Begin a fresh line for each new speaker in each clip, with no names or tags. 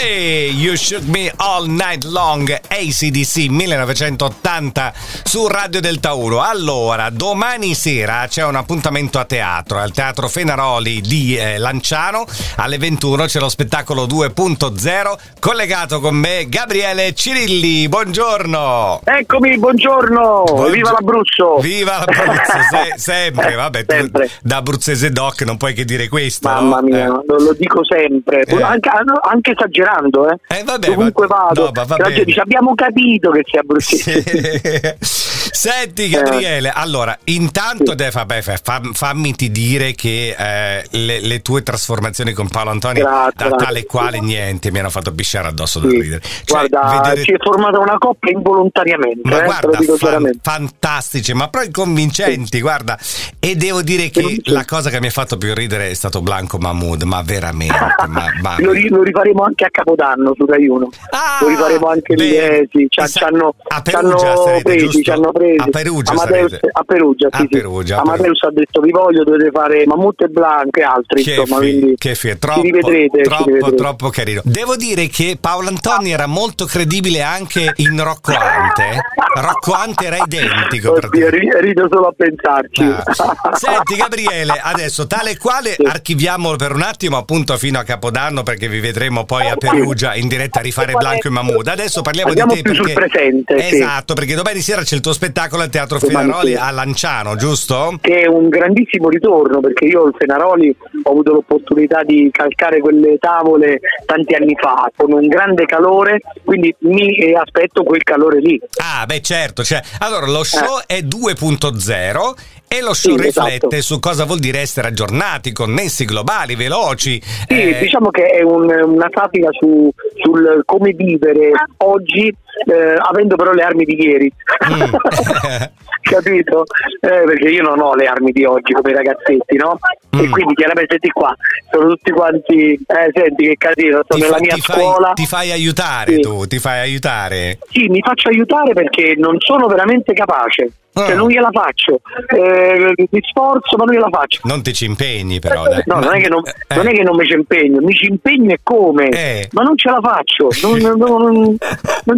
Hey, You Shook Me All Night Long, ACDC 1980 su Radio Delta 1. Allora, domani sera c'è un appuntamento a teatro, al Teatro Fenaroli di eh, Lanciano. Alle 21 c'è lo spettacolo 2.0. Collegato con me Gabriele Cirilli. Buongiorno.
Eccomi, buongiorno.
Buongio-
Viva l'Abruzzo.
Viva l'Abruzzo, se- sempre. Vabbè, tu
Sempre.
da abruzzese doc non puoi che dire questo.
Mamma
no?
mia,
Eh.
lo, dico sempre,
Eh.
anche, anche esagerando, eh.
Eh, vabbè,
Dovunque
ma-
vado,
no, va bene.
dice abbiamo capito che sei abruzzese.
Senti Gabriele, allora intanto dai, vabbè, fa- fa- fammi ti dire che eh, le, le tue trasformazioni con Paolo Antonio
Grazie,
da
grazie.
tale quale niente mi hanno fatto bisciare addosso
Sì.
ridere. Cioè,
Guarda,
vedere-
si è formata una coppia involontariamente,
ma
eh,
guarda, fan- fantastici, ma poi convincenti, guarda. E devo dire che
Sì.
la cosa che mi ha fatto più ridere è stato Blanco Mahmood, ma veramente, ma, ma-
lo, lo rifaremo anche a Capodanno su Rai 1.
Ah,
lo rifaremo anche lì,
bene.
eh, sì, ci, ci hanno,
a
ci
Perugia sarete,
presi, ci hanno presi.
A Perugia
Amadeus, a Perugia, sì,
A
sì.
Perugia, a
Amadeus ha detto vi voglio, dovete fare Mammut e Blanco e altri,
Che,
insomma,
fi- che fi- troppo,
rivedrete,
troppo, troppo carino. Devo dire che Paolo Antoni era molto credibile anche in Rocco Ante. Rocco Ante era identico.
Oddio, rido solo a pensarci.
Ah. Senti Gabriele, adesso tale quale
Sì.
archiviamolo per un attimo appunto fino a Capodanno perché vi vedremo poi a Perugia in diretta a rifare Blanco e Mahmood. Adesso parliamo
Andiamo
di te
più sul
perché
presente, sì.
Esatto, perché domani sera c'è il tuo spettacolo al Teatro Fenaroli a Lanciano, giusto?
che è un grandissimo ritorno perché io al Fenaroli ho avuto l'opportunità di calcare quelle tavole tanti anni fa con un grande calore, quindi mi eh, aspetto quel calore lì.
Ah, beh, certo. Cioè, allora, lo show è 2.0 e lo show.
Sì,
riflette
esatto.
su cosa vuol dire essere aggiornati, connessi, globali, veloci.
Sì,
eh,
diciamo che è un- una satira su, sul come vivere oggi eh, avendo però le armi di ieri.
Mm.
Capito? Eh, perché io non ho le armi di oggi come i ragazzetti, no? E
Mm.
quindi chiaramente senti qua, sono tutti quanti, eh, senti che casino,
ti,
sono nella
fa-
mia
ti fai,
scuola.
ti fai aiutare
Sì.
tu, ti fai aiutare.
Sì, mi faccio aiutare perché non sono veramente capace. Cioè, non gliela faccio. Eh, mi sforzo, ma non gliela faccio.
Non ti ci impegni, però. Dai.
No, non è, che non,
eh,
non è che non mi ci impegno, mi ci impegno e come,
Eh.
ma non ce la faccio, non, non-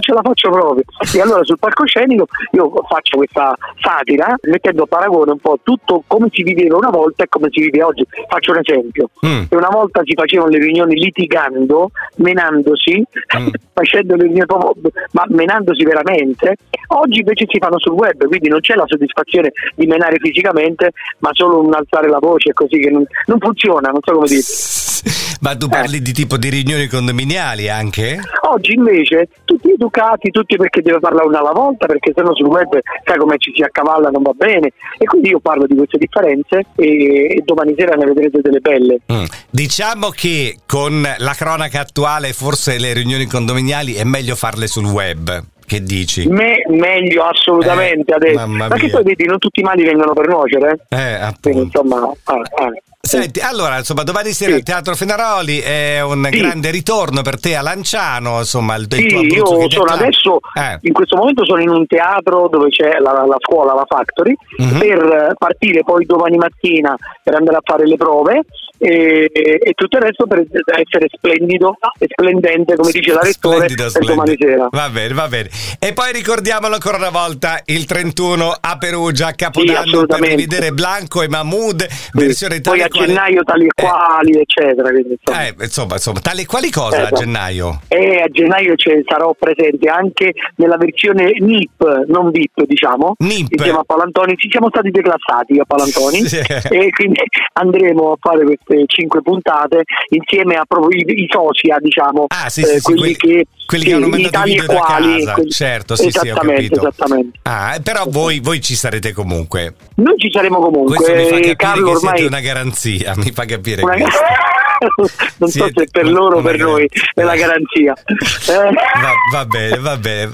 ce la faccio proprio. E allora sul palcoscenico io faccio questa satira mettendo a paragone un po' tutto come si viveva una volta e come si vive oggi. Faccio un esempio.
Mm.
Una volta si facevano le riunioni litigando, menandosi,
Mm.
facendo le riunioni proprio, ma menandosi veramente. Oggi invece si fanno sul web, quindi non c'è la soddisfazione di menare fisicamente, ma solo un alzare la voce così che non, non funziona, non so come dire.
Ma tu parli di tipo di riunioni condominiali anche?
Oggi invece tutti educati, tutti perché deve parlare una alla volta, perché sennò sul web sai come ci si accavalla non va bene. E quindi io parlo di queste differenze e, e domani sera ne vedrete delle belle.
Mm. Diciamo che con la cronaca attuale forse le riunioni condominiali è meglio farle sul web. Che dici?
Me, meglio assolutamente
Eh,
adesso. Perché
mia.
poi vedi, non tutti i mali vengono per nuocere. eh?
Eh,
Quindi
appunto.
insomma, ah, ah.
Senti, allora, insomma, domani sera
Sì.
il Teatro Fenaroli è un
Sì.
grande ritorno per te a Lanciano, insomma, il, il
Sì,
tuo
io sono adesso,
Eh.
in questo momento sono in un teatro dove c'è la, la scuola, la Factory,
Mhm.
per partire poi domani mattina per andare a fare le prove e, e tutto il resto per essere splendido e splendente, come dice la rettore,
Splendido,
per domani
splendido.
sera.
Va bene, va bene. E poi ricordiamolo ancora una volta, il 31 a Perugia, a Capodanno, per rivedere Blanco e Mahmood, versione
Poi a
quale-
gennaio tali e
Eh,
quali, eccetera. Quindi, insomma.
Eh, insomma, insomma, tale quali cosa a
Esatto.
gennaio?
E a gennaio c'è- sarò presente anche nella versione NIP, non VIP, diciamo.
NIP.
Insieme a Palantoni, ci siamo stati declassati a Palantoni
Sì.
e quindi andremo a fare queste cinque puntate insieme a proprio i, i sosia, diciamo,
Ah, sì,
eh,
sì,
quelli,
quelli-
che,
quelli che hanno mandato
tali
video
e
da
quali,
casa.
quelli-
Certo, sì, sì, ho
esattamente,
capito.
esattamente.
Ah, eh, però voi, voi ci sarete comunque.
Noi ci saremo comunque,
Questo mi fa capire
Carlo ormai
una garanzia, mi fa capire
una- non so
Siete
se per loro o per noi è la garanzia. Eh.
Va, va bene, va bene.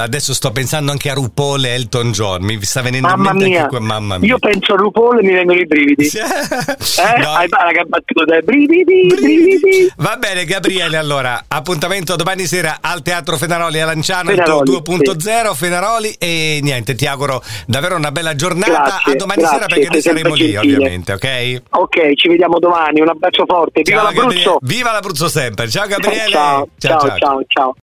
Adesso sto pensando anche a RuPaul e Elton John. Mi sta venendo
Mamma
in mente
mia.
anche mamma mia.
io penso a RuPaul e mi vengono i brividi.
Sì.
Eh?
No,
Hai la battuta, eh? brividi, brividi.
Va bene Gabriele, allora appuntamento domani sera al Teatro Fenaroli a Lanciano,
Fenaroli,
il tuo 2.0 Fenaroli e niente, ti auguro davvero una bella giornata.
Grazie,
a domani
grazie,
sera perché noi saremo lì ovviamente, ok?
Ok, ci vediamo domani, un abbraccio forte, Viva
Ciao,
l'Abruzzo!
Viva l'Abruzzo sempre. Ciao Gabriele.
ciao, ciao, ciao. ciao.